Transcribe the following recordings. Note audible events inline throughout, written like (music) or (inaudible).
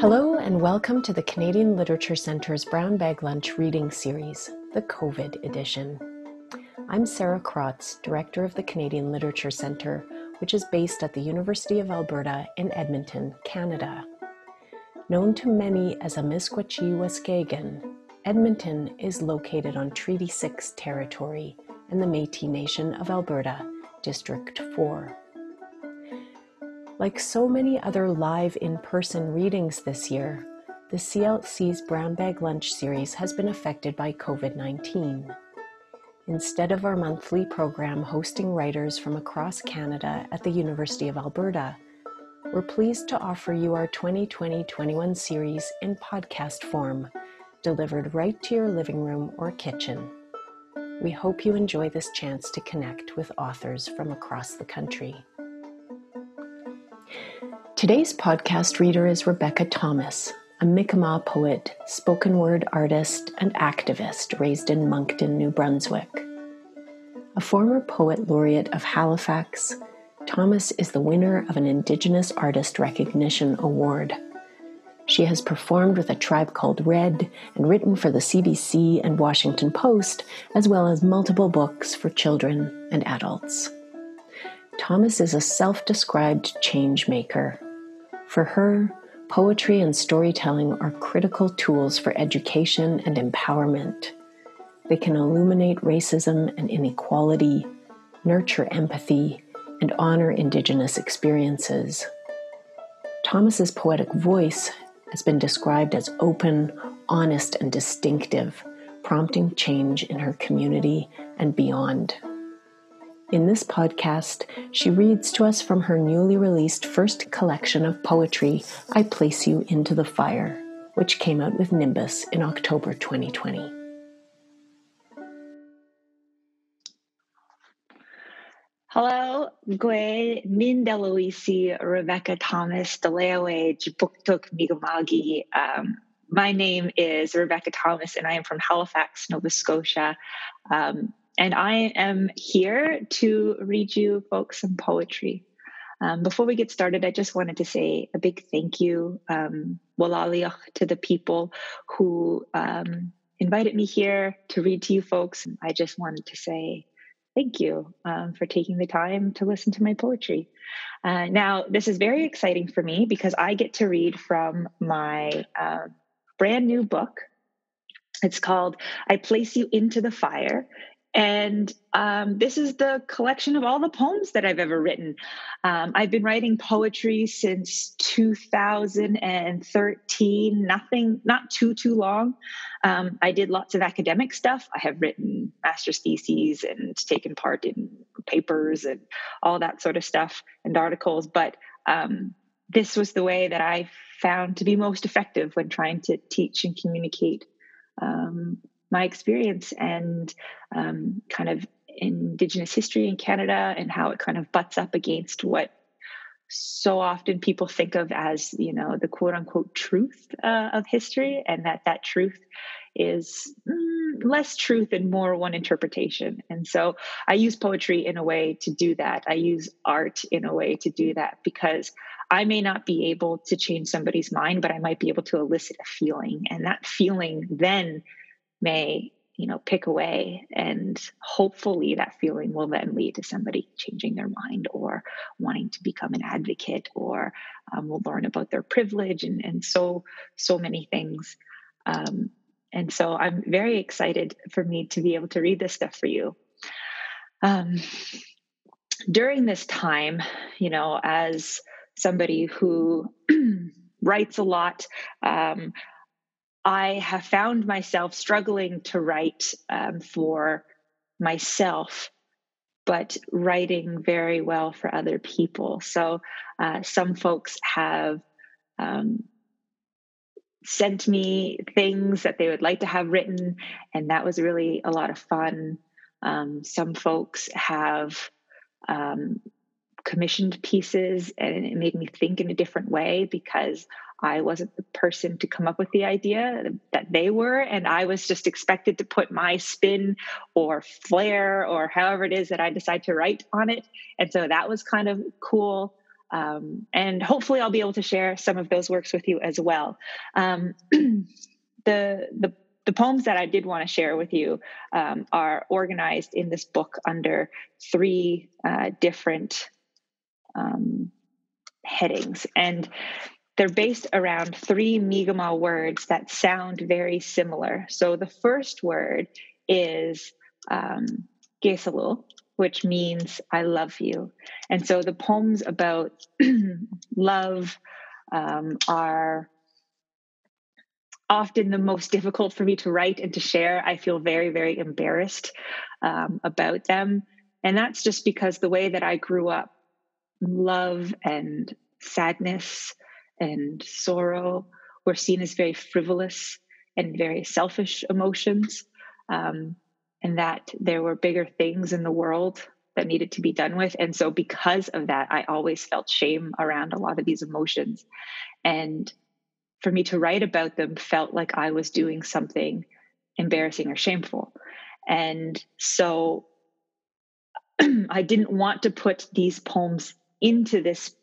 Hello, and welcome to the Canadian Literature Centre's Brown Bag Lunch reading series, the COVID edition. I'm Sarah Krotz, Director of the Canadian Literature Centre, which is based at the University of Alberta in Edmonton, Canada. Known to many as Amiskwachi Waskagan, Edmonton is located on Treaty 6 territory in the Metis Nation of Alberta, District 4. Like so many other live in person readings this year, the CLC's Brown Bag Lunch series has been affected by COVID 19. Instead of our monthly program hosting writers from across Canada at the University of Alberta, we're pleased to offer you our 2020 21 series in podcast form, delivered right to your living room or kitchen. We hope you enjoy this chance to connect with authors from across the country. Today's podcast reader is Rebecca Thomas, a Mi'kmaq poet, spoken word artist, and activist raised in Moncton, New Brunswick. A former poet laureate of Halifax, Thomas is the winner of an Indigenous Artist Recognition Award. She has performed with a tribe called Red and written for the CBC and Washington Post, as well as multiple books for children and adults. Thomas is a self described change maker for her, poetry and storytelling are critical tools for education and empowerment. They can illuminate racism and inequality, nurture empathy, and honor Indigenous experiences. Thomas's poetic voice has been described as open, honest, and distinctive, prompting change in her community and beyond. In this podcast, she reads to us from her newly released first collection of poetry, I Place You Into the Fire, which came out with Nimbus in October 2020. Hello, Gwe Mindeloisi, Rebecca Thomas, Deleawe, Jibuktuk Mi'kma'ki. Um, my name is Rebecca Thomas, and I am from Halifax, Nova Scotia. Um, and I am here to read you folks some poetry. Um, before we get started, I just wanted to say a big thank you, um, to the people who um, invited me here to read to you folks. I just wanted to say thank you um, for taking the time to listen to my poetry. Uh, now, this is very exciting for me because I get to read from my uh, brand new book. It's called I Place You Into the Fire. And um, this is the collection of all the poems that I've ever written. Um, I've been writing poetry since 2013, nothing, not too, too long. Um, I did lots of academic stuff. I have written master's theses and taken part in papers and all that sort of stuff and articles. But um, this was the way that I found to be most effective when trying to teach and communicate um, my experience and um, kind of Indigenous history in Canada and how it kind of butts up against what so often people think of as you know the quote unquote truth uh, of history and that that truth is mm, less truth and more one interpretation. And so i use poetry in a way to do that. I use art in a way to do that because i may not be able to change somebody's mind but i might be able to elicit a feeling. And that feeling then may you know pick away and hopefully that feeling will then lead to somebody changing their mind or wanting to become an advocate or um, will learn about their privilege and, and so so many things. Um, and so i'm very excited for me to be able to read this stuff for you. Um, during this time you know as somebody who (clears throat) writes a lot um, I have found myself struggling to write um, for myself, but writing very well for other people. So uh, some folks have um, sent me things that they would like to have written, and that was really a lot of fun. Um, some folks have um, commissioned pieces, and it made me think in a different way because I wasn't the person to come up with the idea that they were. And I was just expected to put my spin or flair or however it is that I decide to write on it. And so that was kind of cool. um, and hopefully I'll be able to share some of those works with you as well. Um, (clears throat) the the the poems that I did want to share with you um, are organized in this book under three uh, different um, headings, and they're based around three Mi'kmaq words that sound very similar. So the first word is um, Gesalul, which means I love you. And so the poems about (clears throat) love um, are often the most difficult for me to write and to share. I feel very, very embarrassed um, about them. And that's just because the way that I grew up, love and sadness and sorrow were seen as very frivolous and very selfish emotions. Um, and that there were bigger things in the world that needed to be done with. And so, because of that, I always felt shame around a lot of these emotions. And for me to write about them felt like I was doing something embarrassing or shameful. And so, (clears throat) I didn't want to put these poems into this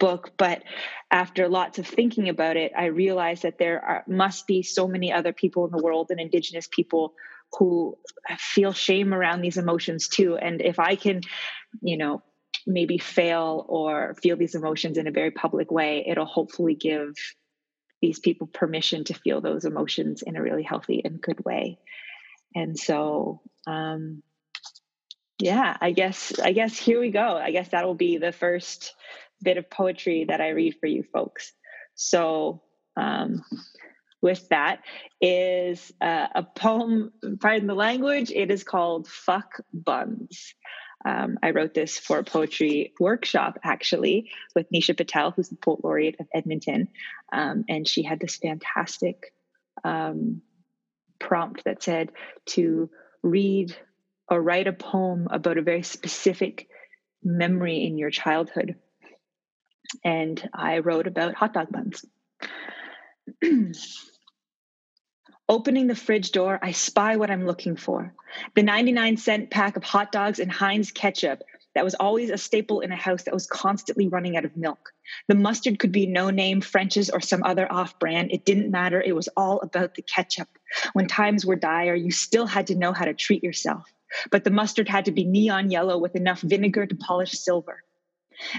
book but after lots of thinking about it i realized that there are, must be so many other people in the world and indigenous people who feel shame around these emotions too. And if i can you know maybe fail or feel these emotions in a very public way it'll hopefully give these people permission to feel those emotions in a really healthy and good way. And so um yeah i guess i guess here we go. I guess that'll be the first bit of poetry that i read for you folks so um with that is uh, a poem, pardon the language, it is called Fuck Buns. Um, I wrote this for a poetry workshop actually with Nisha Patel, who's the poet laureate of Edmonton. Um, and she had this fantastic um, prompt that said to read or write a poem about a very specific memory in your childhood. And I wrote about hot dog buns. (clears throat) Opening the fridge door, I spy what I'm looking for the 99 cent pack of hot dogs and Heinz ketchup that was always a staple in a house that was constantly running out of milk. The mustard could be no name, French's, or some other off brand. It didn't matter. It was all about the ketchup. When times were dire, you still had to know how to treat yourself. But the mustard had to be neon yellow with enough vinegar to polish silver.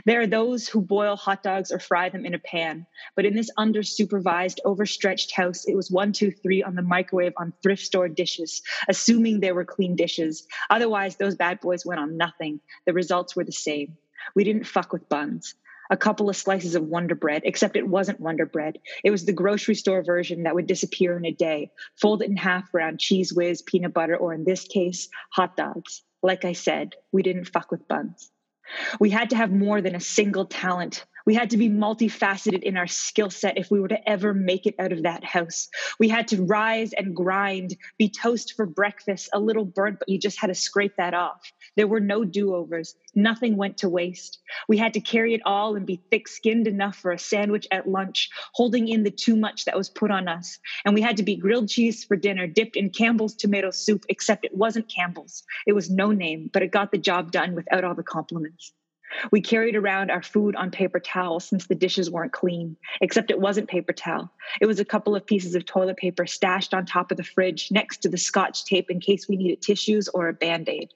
There are those who boil hot dogs or fry them in a pan, but in this under supervised, overstretched house, it was one, two, three on the microwave on thrift store dishes, assuming they were clean dishes. Otherwise, those bad boys went on nothing. The results were the same. We didn't fuck with buns. A couple of slices of Wonder Bread, except it wasn't Wonder Bread. It was the grocery store version that would disappear in a day, fold it in half around Cheez Whiz, peanut butter, or in this case, hot dogs. Like I said, we didn't fuck with buns. We had to have more than a single talent. We had to be multifaceted in our skill set if we were to ever make it out of that house. We had to rise and grind, be toast for breakfast, a little burnt, but you just had to scrape that off. There were no do overs. Nothing went to waste. We had to carry it all and be thick skinned enough for a sandwich at lunch, holding in the too much that was put on us. And we had to be grilled cheese for dinner, dipped in Campbell's tomato soup, except it wasn't Campbell's. It was no name, but it got the job done without all the compliments. We carried around our food on paper towels since the dishes weren't clean, except it wasn't paper towel. It was a couple of pieces of toilet paper stashed on top of the fridge next to the scotch tape in case we needed tissues or a band aid.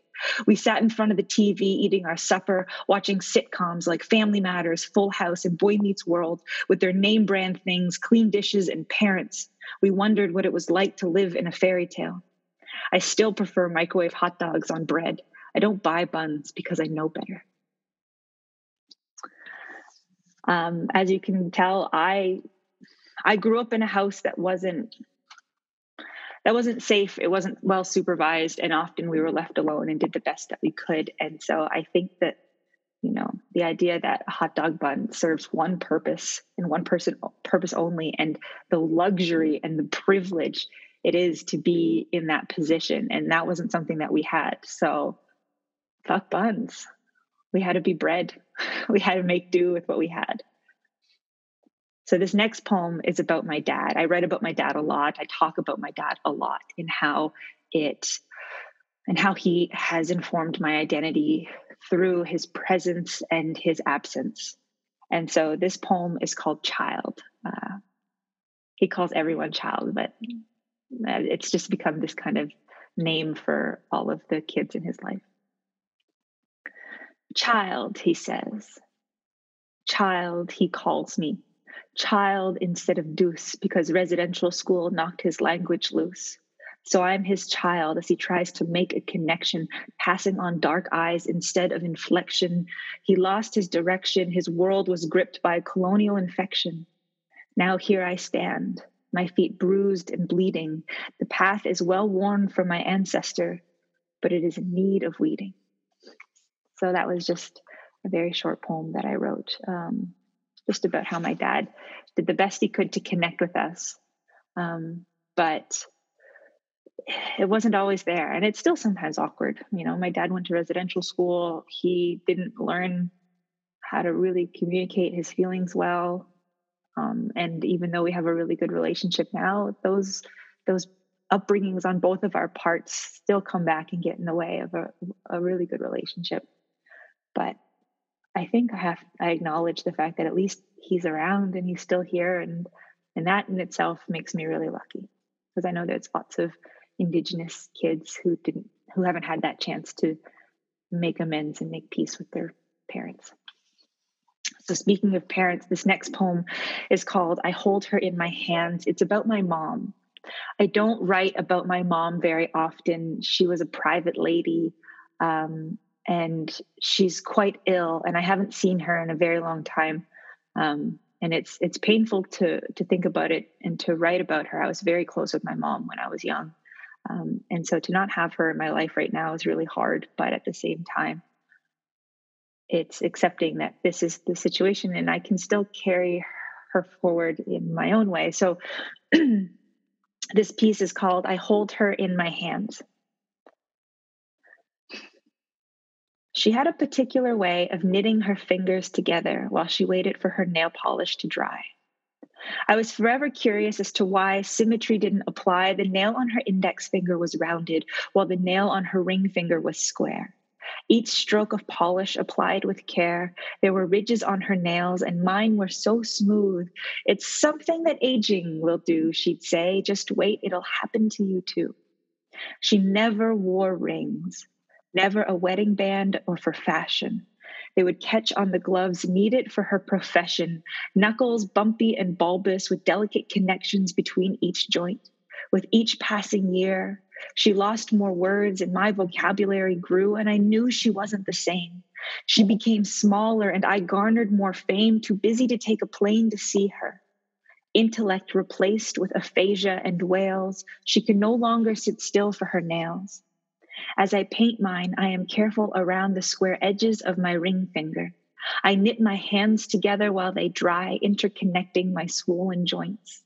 We sat in front of the TV eating our supper, watching sitcoms like Family Matters, Full House, and Boy Meets World with their name brand things, clean dishes, and parents. We wondered what it was like to live in a fairy tale. I still prefer microwave hot dogs on bread. I don't buy buns because I know better. Um, as you can tell, I I grew up in a house that wasn't that wasn't safe. It wasn't well supervised, and often we were left alone and did the best that we could. And so I think that you know the idea that a hot dog bun serves one purpose and one person purpose only, and the luxury and the privilege it is to be in that position, and that wasn't something that we had. So fuck buns. We had to be bred (laughs) we had to make do with what we had. So this next poem is about my dad. I write about my dad a lot. I talk about my dad a lot and how it and how he has informed my identity through his presence and his absence. And so this poem is called Child. Uh, he calls everyone child, but it's just become this kind of name for all of the kids in his life. Child, he says. Child, he calls me. Child instead of deuce, because residential school knocked his language loose. So I'm his child as he tries to make a connection, passing on dark eyes instead of inflection. He lost his direction. His world was gripped by a colonial infection. Now here I stand, my feet bruised and bleeding. The path is well worn from my ancestor, but it is in need of weeding. So that was just a very short poem that I wrote, um, just about how my dad did the best he could to connect with us. Um, but it wasn't always there and it's still sometimes awkward you know. My dad went to residential school. He didn't learn how to really communicate his feelings well. Um, and even though we have a really good relationship now those those upbringings on both of our parts still come back and get in the way of a, a really good relationship but i think i have i acknowledge the fact that at least he's around and he's still here and and that in itself makes me really lucky because i know there's lots of indigenous kids who didn't who haven't had that chance to make amends and make peace with their parents. So speaking of parents this next poem is called i hold her in my hands. It's about my mom. I don't write about my mom very often. She was a private lady um, and she's quite ill and i haven't seen her in a very long time um, and it's it's painful to to think about it and to write about her i was very close with my mom when i was young um, and so to not have her in my life right now is really hard. But at the same time, it's accepting that this is the situation and I can still carry her forward in my own way. So (clears throat) this piece is called I Hold Her in My Hands. She had a particular way of knitting her fingers together while she waited for her nail polish to dry. I was forever curious as to why symmetry didn't apply. The nail on her index finger was rounded, while the nail on her ring finger was square. Each stroke of polish applied with care. There were ridges on her nails, and mine were so smooth. It's something that aging will do, she'd say. Just wait, it'll happen to you too. She never wore rings, never a wedding band or for fashion. They would catch on the gloves needed for her profession, knuckles bumpy and bulbous with delicate connections between each joint. With each passing year, she lost more words and my vocabulary grew, and I knew she wasn't the same. She became smaller, and I garnered more fame, too busy to take a plane to see her. Intellect replaced with aphasia and wails, she can no longer sit still for her nails. As I paint mine, I am careful around the square edges of my ring finger. I knit my hands together while they dry, interconnecting my swollen joints.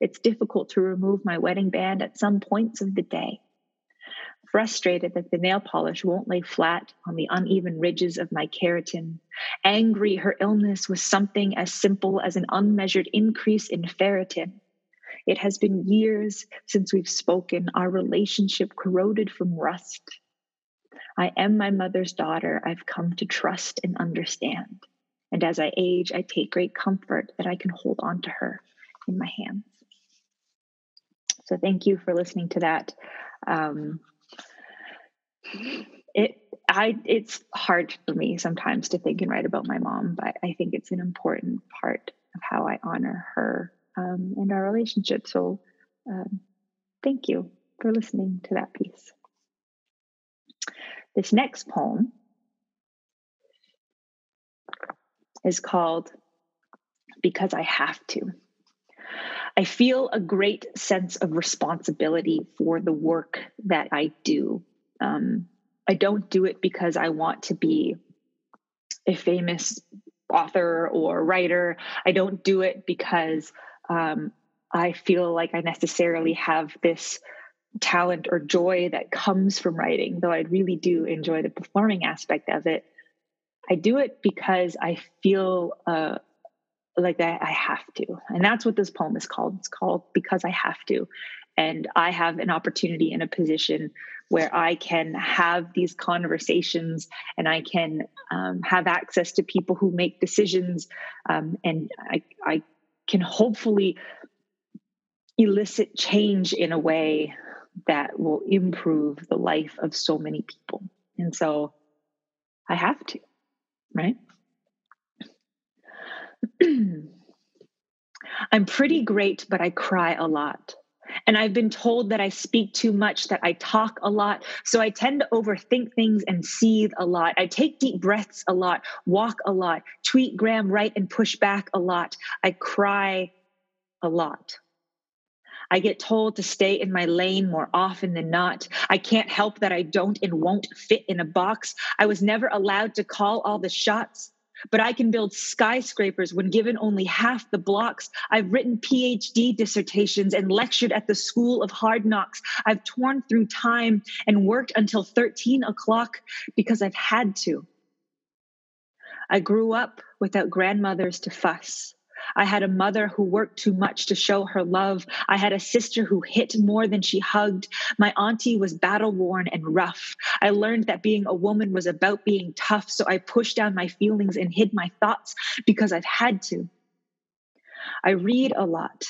It's difficult to remove my wedding band at some points of the day. Frustrated that the nail polish won't lay flat on the uneven ridges of my keratin. Angry her illness was something as simple as an unmeasured increase in ferritin. It has been years since we've spoken, our relationship corroded from rust. I am my mother's daughter. I've come to trust and understand. And as I age, I take great comfort that I can hold on to her in my hands. So thank you for listening to that. Um, it I it's hard for me sometimes to think and write about my mom, but I think it's an important part of how I honor her um, and our relationship. So, um, thank you for listening to that piece. This next poem is called Because I Have to. I feel a great sense of responsibility for the work that I do. Um, I don't do it because I want to be a famous author or writer. I don't do it because um, I feel like I necessarily have this talent or joy that comes from writing, though I really do enjoy the performing aspect of it. I do it because I feel uh, like I, I have to. And that's what this poem is called. It's called Because I Have to. And I have an opportunity in a position where I can have these conversations and I can um, have access to people who make decisions um, and I, I can hopefully elicit change in a way that will improve the life of so many people. And so I have to, right? (clears throat) I'm pretty great, but I cry a lot. And I've been told that I speak too much, that I talk a lot. So I tend to overthink things and seethe a lot. I take deep breaths a lot, walk a lot, tweet, gram, write, and push back a lot. I cry a lot. I get told to stay in my lane more often than not. I can't help that I don't and won't fit in a box. I was never allowed to call all the shots but I can build skyscrapers when given only half the blocks. I've written PhD dissertations and lectured at the School of Hard Knocks. I've torn through time and worked until 13 o'clock because I've had to. I grew up without grandmothers to fuss. I had a mother who worked too much to show her love. I had a sister who hit more than she hugged. My auntie was battle worn and rough. I learned that being a woman was about being tough, so I pushed down my feelings and hid my thoughts because I've had to. I read a lot.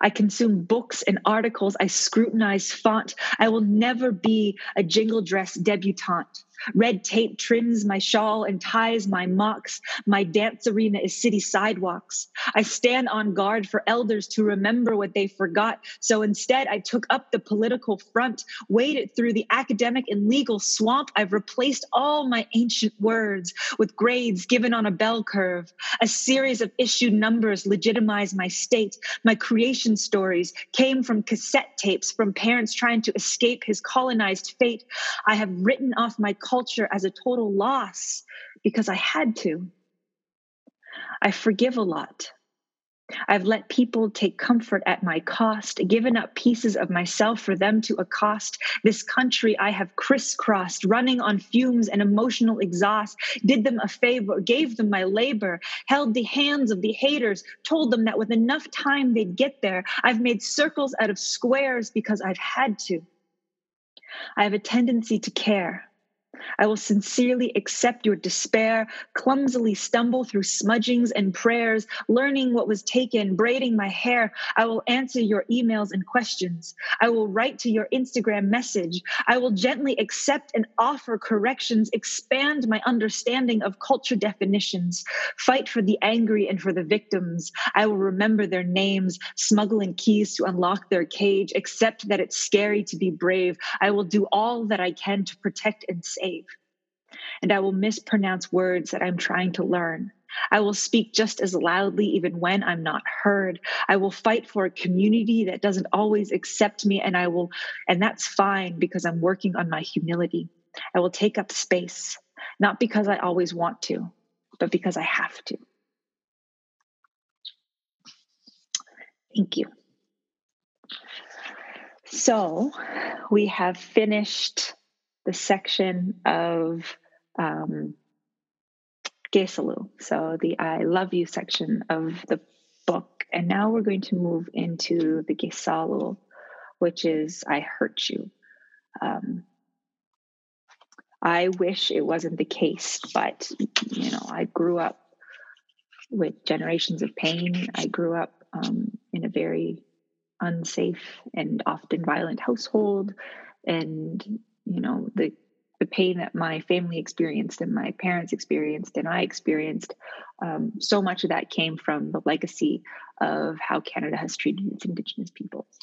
I consume books and articles. I scrutinize font. I will never be a jingle dress debutante. Red tape trims my shawl and ties my mocks. My dance arena is city sidewalks. I stand on guard for elders to remember what they forgot. So instead, I took up the political front, waded through the academic and legal swamp. I've replaced all my ancient words with grades given on a bell curve. A series of issued numbers legitimize my state. My creation stories came from cassette tapes from parents trying to escape his colonized fate. I have written off my culture as a total loss because I had to. I forgive a lot. I've let people take comfort at my cost, given up pieces of myself for them to accost. This country I have crisscrossed, running on fumes and emotional exhaust, did them a favor, gave them my labor, held the hands of the haters, told them that with enough time they'd get there. I've made circles out of squares because I've had to. I have a tendency to care. I will sincerely accept your despair, clumsily stumble through smudgings and prayers, learning what was taken, braiding my hair. I will answer your emails and questions. I will write to your Instagram message. I will gently accept and offer corrections, expand my understanding of culture definitions, fight for the angry and for the victims. I will remember their names, smuggling keys to unlock their cage, accept that it's scary to be brave. I will do all that I can to protect and save save. And I will mispronounce words that I'm trying to learn. I will speak just as loudly even when I'm not heard. I will fight for a community that doesn't always accept me, and I will, and that's fine because I'm working on my humility. I will take up space, not because I always want to, but because I have to. Thank you. So we have finished the section of um, Gesalu, so the I love you section of the book. And now we're going to move into the Gesalu, which is I hurt you. Um, I wish it wasn't the case, but you know, I grew up with generations of pain. I grew up um, in a very unsafe and often violent household, and you know the the pain that my family experienced and my parents experienced and I experienced, um, so much of that came from the legacy of how Canada has treated its Indigenous peoples.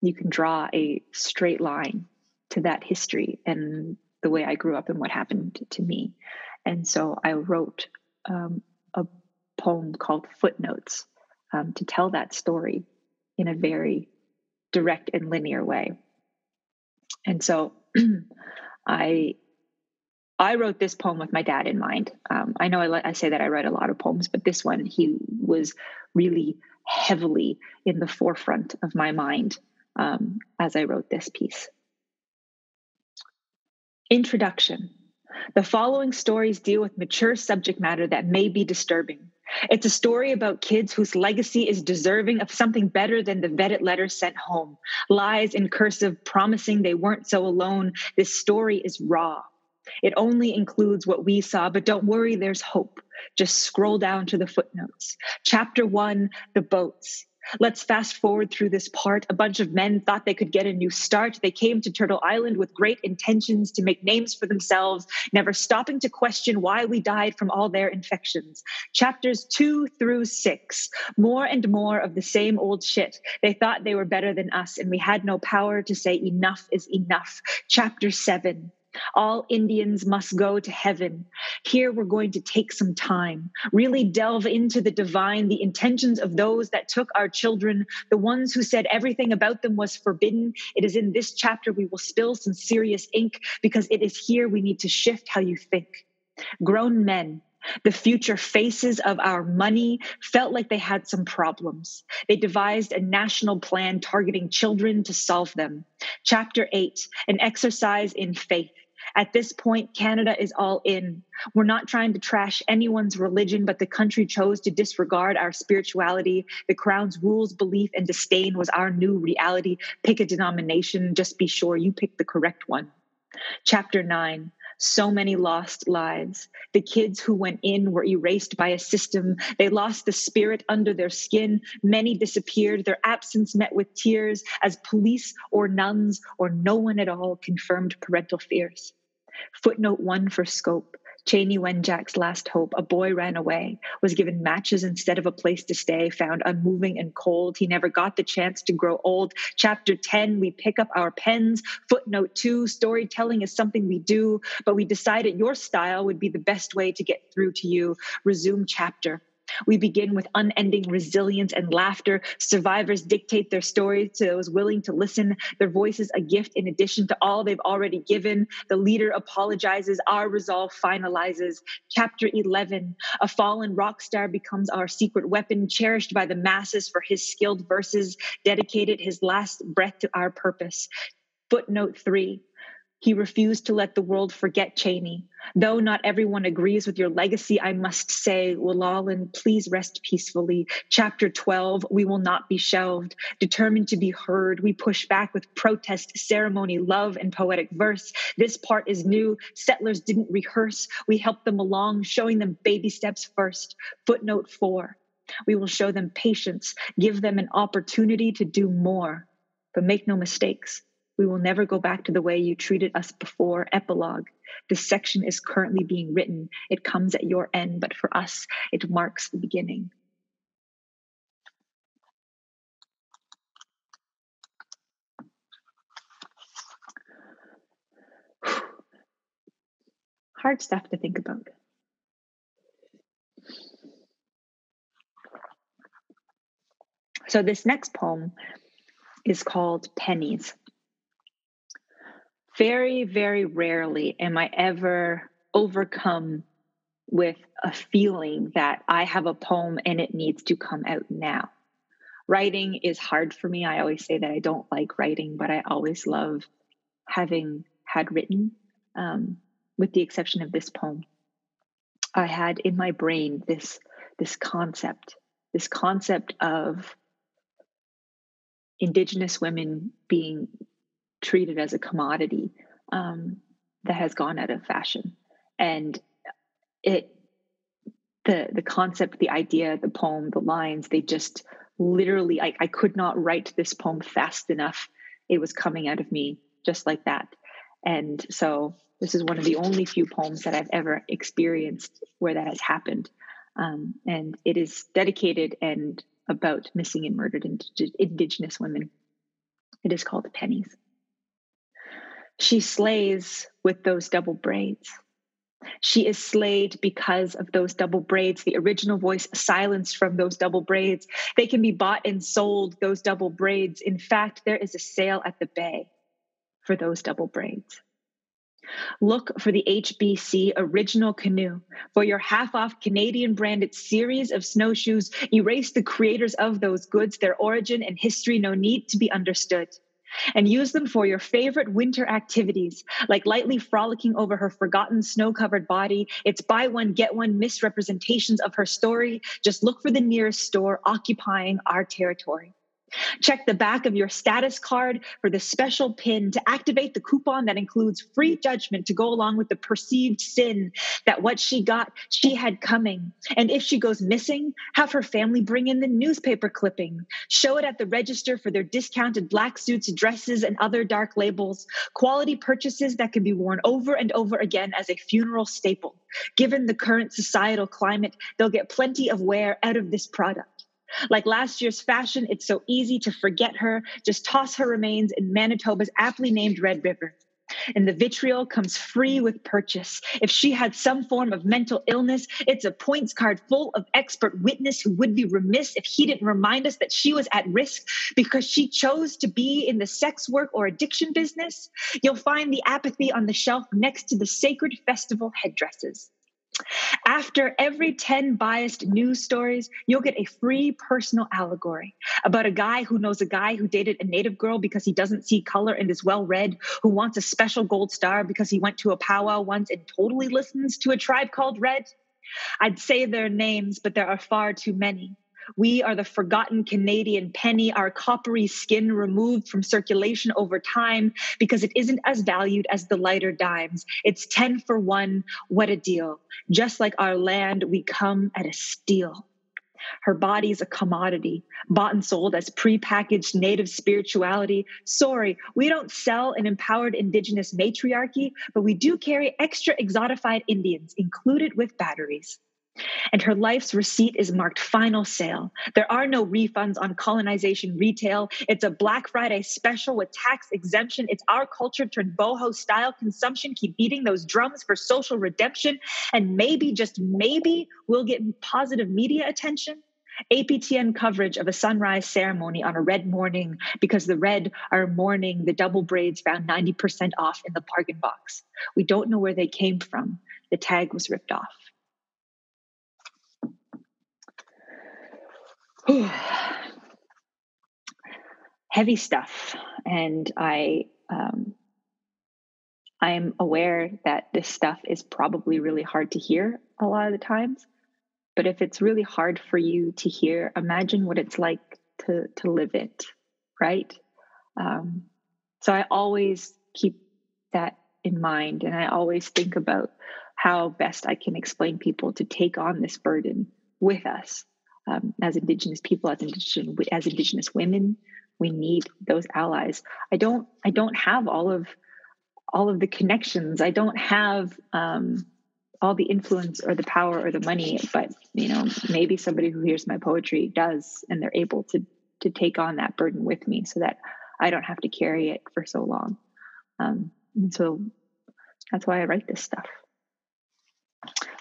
You can draw a straight line to that history and the way I grew up and what happened to me. And so I wrote um, a poem called Footnotes um, to tell that story in a very direct and linear way. And so (clears throat) I I wrote this poem with my dad in mind. Um, I know I, I, say that I write a lot of poems, but this one he was really heavily in the forefront of my mind um, as I wrote this piece. Introduction. The following stories deal with mature subject matter that may be disturbing. It's a story about kids whose legacy is deserving of something better than the vetted letters sent home, lies in cursive promising they weren't so alone. This story is raw. It only includes what we saw, but don't worry, there's hope. Just scroll down to the footnotes. Chapter one The Boats. Let's fast forward through this part. A bunch of men thought they could get a new start. They came to Turtle Island with great intentions to make names for themselves, never stopping to question why we died from all their infections. Chapters two through six, more and more of the same old shit. They thought they were better than us, and we had no power to say enough is enough. Chapter seven, all Indians must go to heaven. Here we're going to take some time, really delve into the divine, the intentions of those that took our children, the ones who said everything about them was forbidden. It is in this chapter we will spill some serious ink because it is here we need to shift how you think. Grown men, the future faces of our money felt like they had some problems. They devised a national plan targeting children to solve them. Chapter 8 An exercise in faith. At this point, Canada is all in. We're not trying to trash anyone's religion, but the country chose to disregard our spirituality. The Crown's rules, belief, and disdain was our new reality. Pick a denomination, just be sure you pick the correct one. Chapter 9 so many lost lives. The kids who went in were erased by a system. They lost the spirit under their skin. Many disappeared, their absence met with tears as police or nuns or no one at all confirmed parental fears. Footnote one for scope. Chanie Wenjack's last hope, a boy ran away, was given matches instead of a place to stay, found unmoving and cold. He never got the chance to grow old. Chapter 10, we pick up our pens. Footnote 2, storytelling is something we do, but we decided your style would be the best way to get through to you. Resume chapter. We begin with unending resilience and laughter. Survivors dictate their stories to those willing to listen. Their voice is a gift in addition to all they've already given. The leader apologizes. Our resolve finalizes. Chapter 11 A fallen rock star becomes our secret weapon, cherished by the masses for his skilled verses, dedicated his last breath to our purpose. Footnote 3 he refused to let the world forget Chanie. Though not everyone agrees with your legacy, I must say, Wela'lin, please rest peacefully. Chapter 12, we will not be shelved. Determined to be heard, we push back with protest, ceremony, love, and poetic verse. This part is new. Settlers didn't rehearse. We helped them along, showing them baby steps first. Footnote 4, we will show them patience, give them an opportunity to do more. But make no mistakes we will never go back to the way you treated us before. Epilogue. This section is currently being written. It comes at your end, but for us, it marks the beginning. (sighs) Hard stuff to think about. So, this next poem is called Pennies very, very rarely am I ever overcome with a feeling that I have a poem and it needs to come out now. Writing is hard for me. I always say that I don't like writing, but I always love having had written, um, with the exception of this poem. I had in my brain this this concept, this concept of indigenous women being treated as a commodity um, that has gone out of fashion. And it the the concept the idea the poem the lines they just literally I, I could not write this poem fast enough. It was coming out of me just like that. And so this is one of the only few poems that i've ever experienced where that has happened. Um, and it is dedicated and about missing and murdered indigenous women. It is called pennies she slays with those double braids. She is slayed because of those double braids, the original voice silenced from those double braids. They can be bought and sold, those double braids. In fact, there is a sale at the bay for those double braids. Look for the HBC Original Canoe for your half off Canadian branded series of snowshoes. Erase the creators of those goods, their origin and history, no need to be understood. And use them for your favorite winter activities, like lightly frolicking over her forgotten snow covered body. It's buy one, get one misrepresentations of her story. Just look for the nearest store occupying our territory. Check the back of your status card for the special pin to activate the coupon that includes free judgment to go along with the perceived sin that what she got, she had coming. And if she goes missing, have her family bring in the newspaper clipping. Show it at the register for their discounted black suits, dresses, and other dark labels. Quality purchases that can be worn over and over again as a funeral staple. Given the current societal climate, they'll get plenty of wear out of this product. Like last year's fashion, it's so easy to forget her. Just toss her remains in Manitoba's aptly named Red River. And the vitriol comes free with purchase. If she had some form of mental illness, it's a points card full of expert witness who would be remiss if he didn't remind us that she was at risk because she chose to be in the sex work or addiction business. You'll find the apathy on the shelf next to the sacred festival headdresses. After every 10 biased news stories, you'll get a free personal allegory about a guy who knows a guy who dated a native girl because he doesn't see color and is well read, who wants a special gold star because he went to a powwow once and totally listens to a tribe called Red. I'd say their names, but there are far too many. We are the forgotten Canadian penny, our coppery skin removed from circulation over time because it isn't as valued as the lighter dimes. It's 10 for one. What a deal. Just like our land, we come at a steal. Her body's a commodity, bought and sold as prepackaged native spirituality. Sorry, we don't sell an empowered indigenous matriarchy, but we do carry extra exotified Indians included with batteries and her life's receipt is marked final sale. There are no refunds on colonization retail. It's a Black Friday special with tax exemption. It's our culture turned boho style consumption. Keep beating those drums for social redemption. And maybe, just maybe, we'll get positive media attention. APTN coverage of a sunrise ceremony on a red morning because the red are mourning the double braids found 90% off in the bargain box. We don't know where they came from. The tag was ripped off. (sighs) heavy stuff. And i um, i am aware that this stuff is probably really hard to hear a lot of the times. But if it's really hard for you to hear imagine what it's like to to live it right? Um, so i always keep that in mind. And i always think about how best i can explain people to take on this burden with us um, as indigenous people as indigenous as indigenous women we need those allies. I don't i don't have all of all of the connections. I don't have um, all the influence or the power or the money but you know maybe somebody who hears my poetry does and they're able to to take on that burden with me so that i don't have to carry it for so long. Um, and so that's why i write this stuff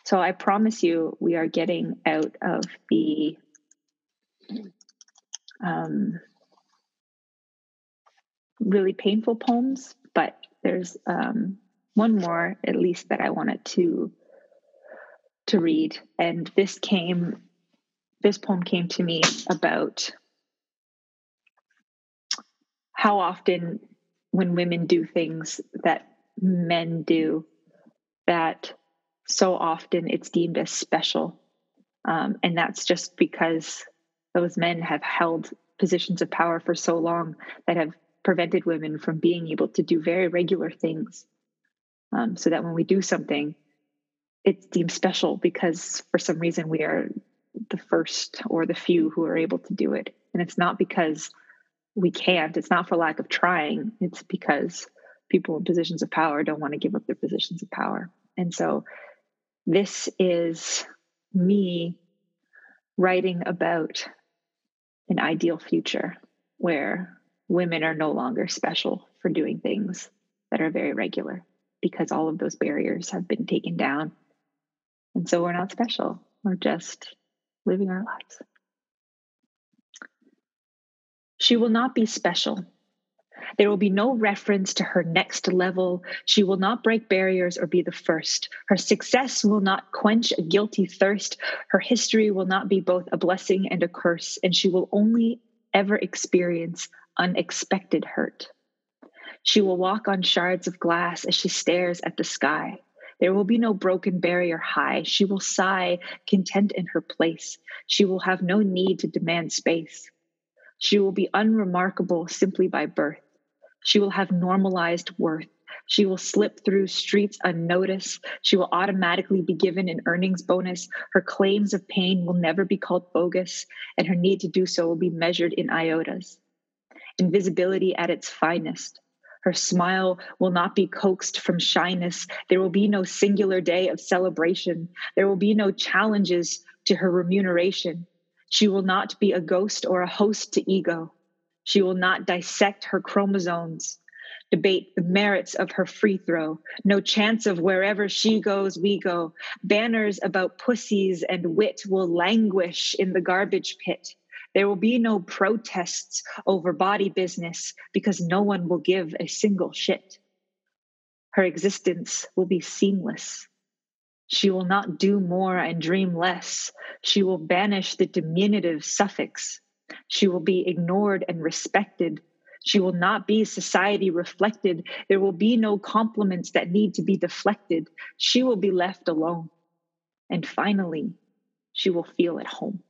so I promise you, we are getting out of the um, really painful poems, but there's um, one more at least that I wanted to to read, and this came. This poem came to me about how often when women do things that men do that so often it's deemed as special. Um, and that's just because those men have held positions of power for so long that have prevented women from being able to do very regular things. Um, so that when we do something, it's deemed special because for some reason we are the first or the few who are able to do it. And it's not because we can't, it's not for lack of trying, it's because people in positions of power don't want to give up their positions of power. And so this is me writing about an ideal future where women are no longer special for doing things that are very regular because all of those barriers have been taken down. And so we're not special, we're just living our lives. She will not be special there will be no reference to her next level. She will not break barriers or be the first. Her success will not quench a guilty thirst. Her history will not be both a blessing and a curse, and she will only ever experience unexpected hurt. She will walk on shards of glass as she stares at the sky. There will be no broken barrier high. She will sigh, content in her place. She will have no need to demand space. She will be unremarkable simply by birth. She will have normalized worth. She will slip through streets unnoticed. She will automatically be given an earnings bonus. Her claims of pain will never be called bogus, and her need to do so will be measured in iotas. Invisibility at its finest. Her smile will not be coaxed from shyness. There will be no singular day of celebration. There will be no challenges to her remuneration. She will not be a ghost or a host to ego. She will not dissect her chromosomes, debate the merits of her free throw. No chance of wherever she goes, we go. Banners about pussies and wit will languish in the garbage pit. There will be no protests over body business because no one will give a single shit. Her existence will be seamless. She will not do more and dream less. She will banish the diminutive suffix. She will be ignored and respected. She will not be society reflected. There will be no compliments that need to be deflected. She will be left alone. And finally, she will feel at home.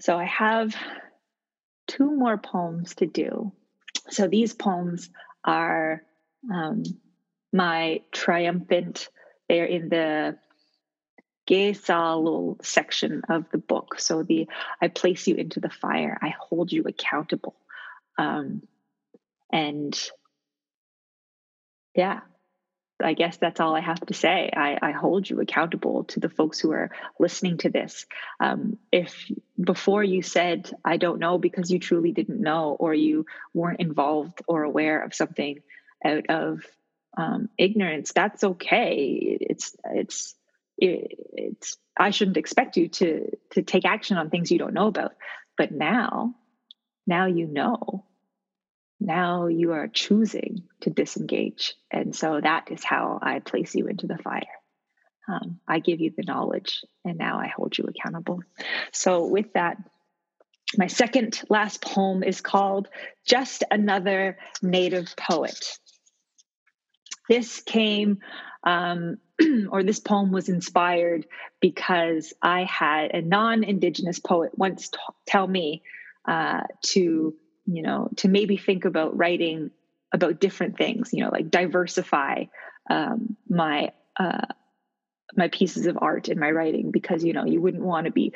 So I have two more poems to do. So these poems are um, my triumphant, they're in the Gesalul section of the book. So the I place you into the fire, I hold you accountable. Um, and yeah, I guess that's all I have to say. I, I, hold you accountable to the folks who are listening to this. Um, if before you said, I don't know because you truly didn't know, or you weren't involved or aware of something out of um, ignorance, that's okay. It's, it's, it, it's, I shouldn't expect you to, to take action on things you don't know about. But now, now you know now you are choosing to disengage. And so that is how I place you into the fire. Um, I give you the knowledge, and now I hold you accountable. So, with that, my second last poem is called Just Another Native Poet. This came, um, (clears throat) or this poem was inspired because I had a non Indigenous poet once t- tell me uh, to you know to maybe think about writing about different things you know like diversify um, my uh, my pieces of art in my writing because you know you wouldn't want to be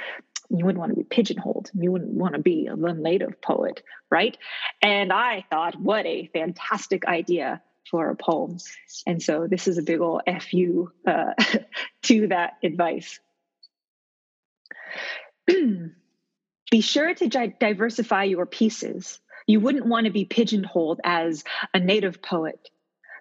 you wouldn't want to be pigeonholed. You wouldn't want to be a native poet right? And i thought what a fantastic idea for a poem. And so this is a big old fu uh, (laughs) to that advice. (clears throat) Be sure to diversify your pieces. You wouldn't want to be pigeonholed as a native poet.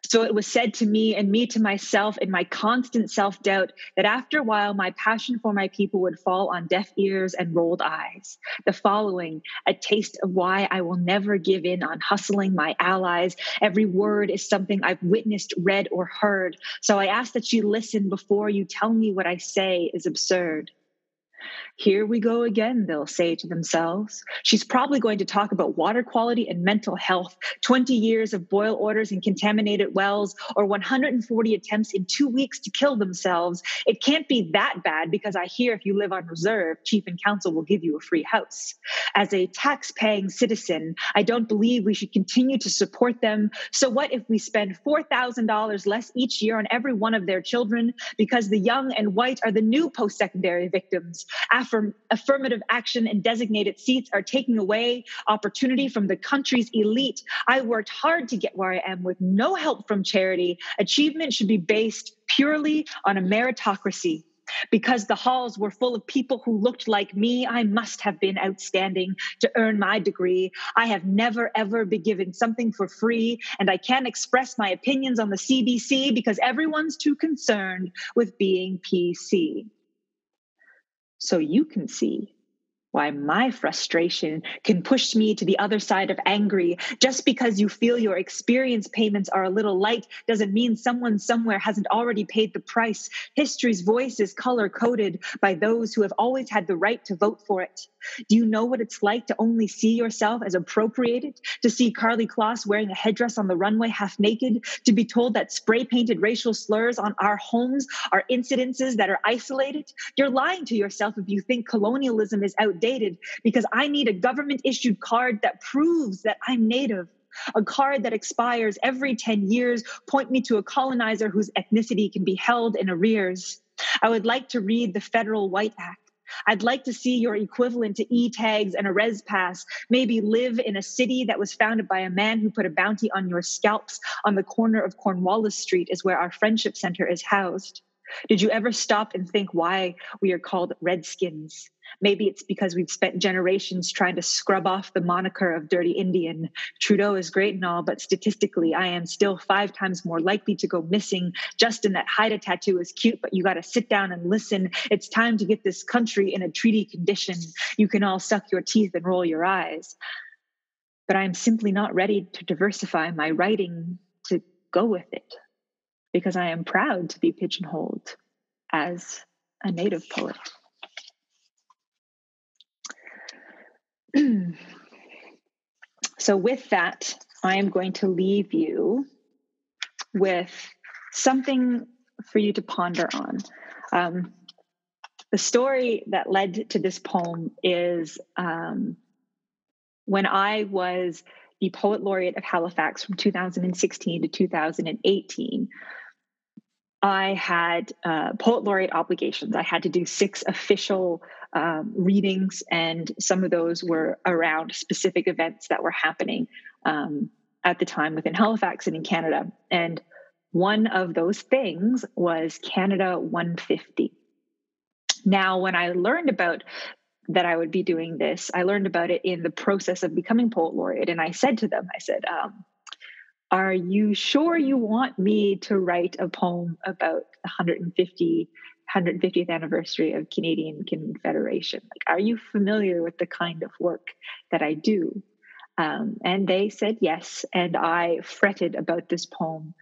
So it was said to me and me to myself in my constant self doubt that after a while, my passion for my people would fall on deaf ears and rolled eyes. The following, a taste of why I will never give in on hustling my allies. Every word is something I've witnessed, read, or heard. So I ask that you listen before you tell me what I say is absurd. Here we go again, they'll say to themselves. She's probably going to talk about water quality and mental health, 20 years of boil orders in contaminated wells, or 140 attempts in two weeks to kill themselves. It can't be that bad because I hear if you live on reserve, chief and council will give you a free house. As a tax paying citizen, I don't believe we should continue to support them. So, what if we spend $4,000 less each year on every one of their children because the young and white are the new post secondary victims? Affirm, affirmative action and designated seats are taking away opportunity from the country's elite. I worked hard to get where I am with no help from charity. Achievement should be based purely on a meritocracy. Because the halls were full of people who looked like me, I must have been outstanding to earn my degree. I have never, ever been given something for free, and I can't express my opinions on the CBC because everyone's too concerned with being PC so you can see why my frustration can push me to the other side of angry. Just because you feel your experience payments are a little light doesn't mean someone somewhere hasn't already paid the price. History's voice is color coded by those who have always had the right to vote for it. Do you know what it's like to only see yourself as appropriated? To see Karlie Kloss wearing a headdress on the runway half naked? To be told that spray painted racial slurs on our homes are incidences that are isolated? You're lying to yourself if you think colonialism is outdated outdated because I need a government issued card that proves that I'm native. A card that expires every 10 years, point me to a colonizer whose ethnicity can be held in arrears. I would like to read the Federal White Act. I'd like to see your equivalent to e tags and a res pass. Maybe live in a city that was founded by a man who put a bounty on your scalps on the corner of Cornwallis Street, is where our friendship center is housed. Did you ever stop and think why we are called Redskins? Maybe it's because we've spent generations trying to scrub off the moniker of dirty Indian. Trudeau is great and all, but statistically, I am still five times more likely to go missing. Justin, that Haida tattoo is cute, but you got to sit down and listen. It's time to get this country in a treaty condition. You can all suck your teeth and roll your eyes. But I'm simply not ready to diversify my writing to go with it because I am proud to be pigeonholed as a native poet. (clears throat) so, with that, I am going to leave you with something for you to ponder on. Um, the story that led to this poem is um, when I was the Poet Laureate of Halifax from 2016 to 2018. I had uh, poet laureate obligations. I had to do six official um, readings, and some of those were around specific events that were happening um, at the time within Halifax and in Canada. And one of those things was Canada 150. Now, when I learned about that I would be doing this, I learned about it in the process of becoming poet laureate. And I said to them, I said, um, are you sure you want me to write a poem about the 150 150th anniversary of Canadian Confederation? Like, are you familiar with the kind of work that I do? Um, and they said yes. And I fretted about this poem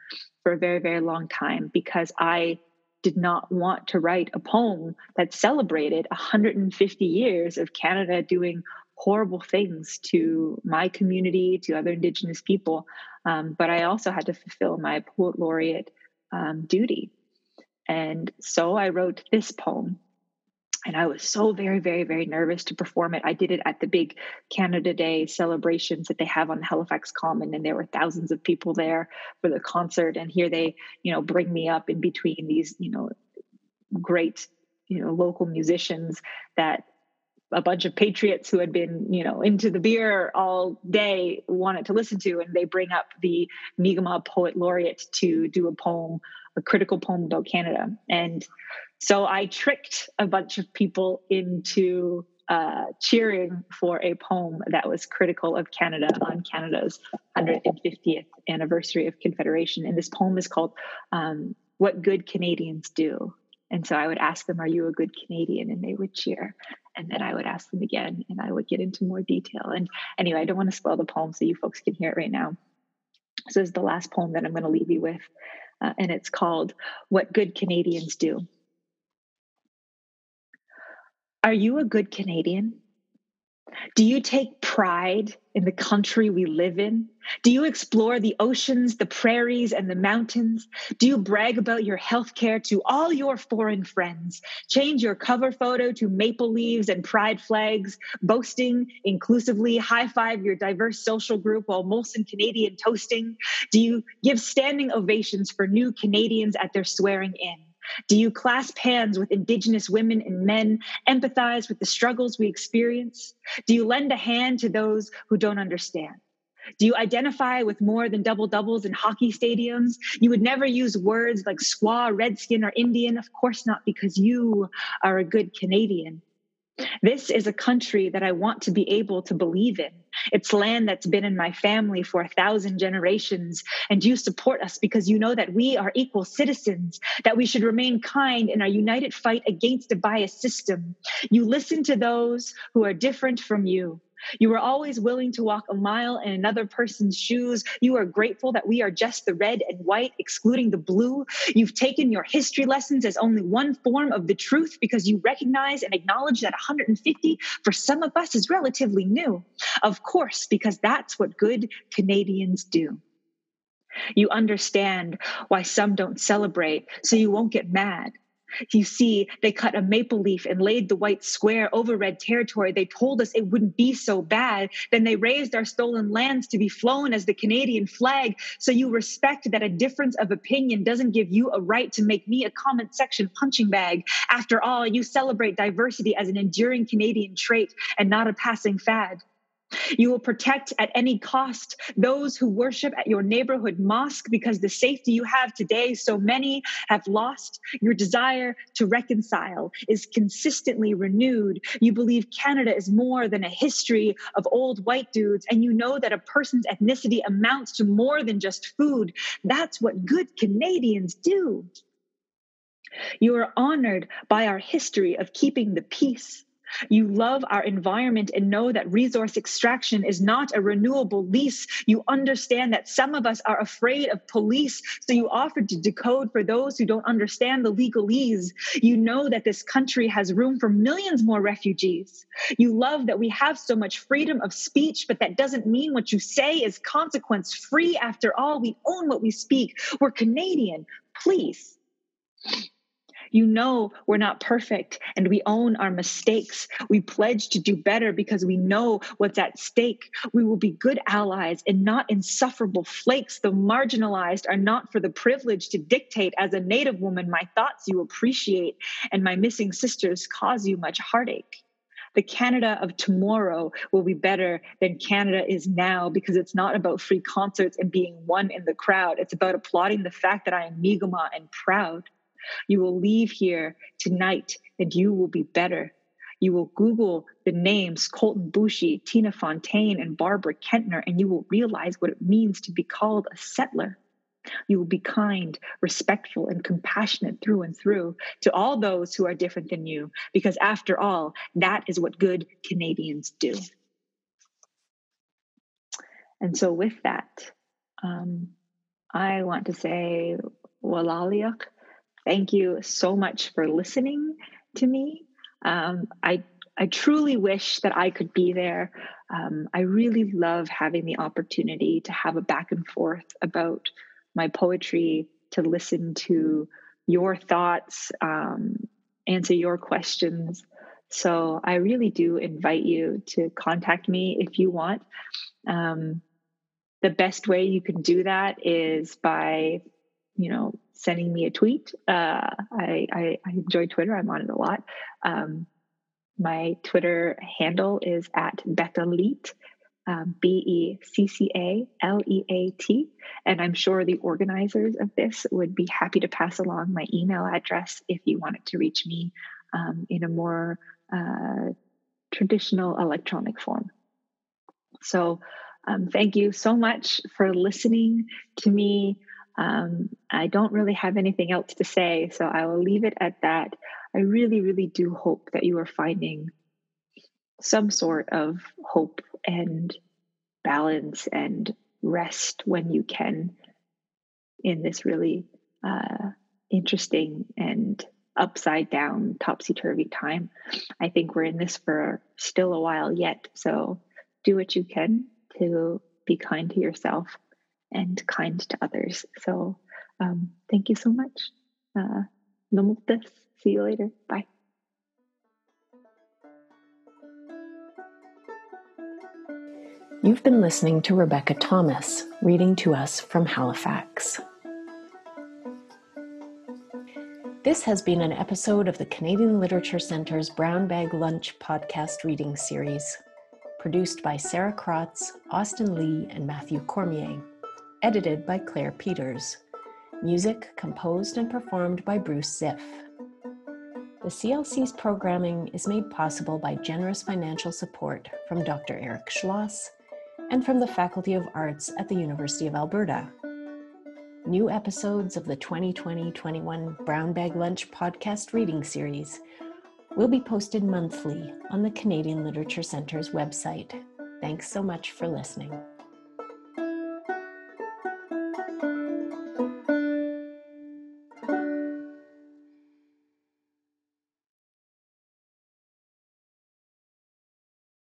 for a very, very long time because I did not want to write a poem that celebrated 150 years of Canada doing horrible things to my community, to other Indigenous people. Um, but I also had to fulfill my poet laureate um, duty. And so I wrote this poem. And I was so very, very, very nervous to perform it. I did it at the big Canada Day celebrations that they have on the Halifax Common, and there were thousands of people there for the concert. And here they, you know, bring me up in between these, you know, great, you know, local musicians that a bunch of patriots who had been, you know, into the beer all day wanted to listen to, and they bring up the Mi'kmaq poet laureate to do a poem, a critical poem about Canada. And so I tricked a bunch of people into uh, cheering for a poem that was critical of Canada on Canada's 150th anniversary of Confederation. And this poem is called um, What Good Canadians Do. And so I would ask them, Are you a good Canadian? And they would cheer. And then I would ask them again and I would get into more detail. And anyway, I don't want to spoil the poem so you folks can hear it right now. So this is the last poem that I'm going to leave you with. Uh, and it's called What Good Canadians Do. Are you a good Canadian? Do you take pride in the country we live in? Do you explore the oceans, the prairies, and the mountains? Do you brag about your healthcare to all your foreign friends? Change your cover photo to maple leaves and pride flags, boasting inclusively, high five your diverse social group while Molson Canadian toasting? Do you give standing ovations for new Canadians at their swearing in? Do you clasp hands with Indigenous women and men, empathize with the struggles we experience? Do you lend a hand to those who don't understand? Do you identify with more than double doubles in hockey stadiums? You would never use words like squaw, redskin, or Indian. Of course not, because you are a good Canadian. This is a country that I want to be able to believe in. It's land that's been in my family for a thousand generations. And you support us because you know that we are equal citizens, that we should remain kind in our united fight against a biased system. You listen to those who are different from you. You are always willing to walk a mile in another person's shoes. You are grateful that we are just the red and white, excluding the blue. You've taken your history lessons as only one form of the truth because you recognize and acknowledge that 150 for some of us is relatively new. Of course, because that's what good Canadians do. You understand why some don't celebrate, so you won't get mad. You see, they cut a maple leaf and laid the white square over red territory. They told us it wouldn't be so bad. Then they raised our stolen lands to be flown as the Canadian flag. So you respect that a difference of opinion doesn't give you a right to make me a comment section punching bag. After all, you celebrate diversity as an enduring Canadian trait and not a passing fad. You will protect at any cost those who worship at your neighborhood mosque because the safety you have today, so many have lost. Your desire to reconcile is consistently renewed. You believe Canada is more than a history of old white dudes, and you know that a person's ethnicity amounts to more than just food. That's what good Canadians do. You are honored by our history of keeping the peace you love our environment and know that resource extraction is not a renewable lease. You understand that some of us are afraid of police, so you offer to decode for those who don't understand the legalese. You know that this country has room for millions more refugees. You love that we have so much freedom of speech, but that doesn't mean what you say is consequence free. After all, we own what we speak. We're Canadian. Please. You know we're not perfect and we own our mistakes. We pledge to do better because we know what's at stake. We will be good allies and not insufferable flakes. The marginalized are not for the privilege to dictate. As a Native woman, my thoughts you appreciate, and my missing sisters cause you much heartache the Canada of tomorrow will be better than Canada is now because it's not about free concerts and being one in the crowd. It's about applauding the fact that I am Mi'kmaq and proud. You will leave here tonight and you will be better. You will Google the names Colten Boushie, Tina Fontaine, and Barbara Kentner, and you will realize what it means to be called a settler. You will be kind, respectful, and compassionate through and through to all those who are different than you, because after all, that is what good Canadians do. And so, with that, um, I want to say, Wela'lioq Thank you so much for listening to me. Um, I I truly wish that I could be there. Um, I really love having the opportunity to have a back and forth about my poetry, to listen to your thoughts, um, answer your questions. So I really do invite you to contact me if you want. Um, the best way you can do that is by, you know, sending me a tweet. Uh, I, I, I, enjoy Twitter. I'm on it a lot. Um, my Twitter handle is at Becca Leat, um, B E C C A L E A T. And I'm sure the organizers of this would be happy to pass along my email address if you wanted to reach me um, in a more uh, traditional electronic form. So, um, thank you so much for listening to me um, I don't really have anything else to say, so I will leave it at that. I really, really do hope that you are finding some sort of hope and balance and rest when you can in this really uh, interesting and upside down, topsy turvy time. I think we're in this for still a while yet. So do what you can to be kind to yourself and kind to others. So um, thank you so much. Uh, See you later. Bye. You've been listening to Rebecca Thomas reading to us from Halifax. This has been an episode of the Canadian Literature Centre's Brown Bag Lunch podcast reading series, produced by Sarah Krotz, Austin Lee, and Matthew Cormier edited by Claire Peters. Music composed and performed by Bruce Ziff. The CLC's programming is made possible by generous financial support from Dr. Eric Schloss and from the Faculty of Arts at the University of Alberta. New episodes of the 2020 21 Brown Bag Lunch podcast reading series will be posted monthly on the Canadian Literature Centre's website. Thanks so much for listening.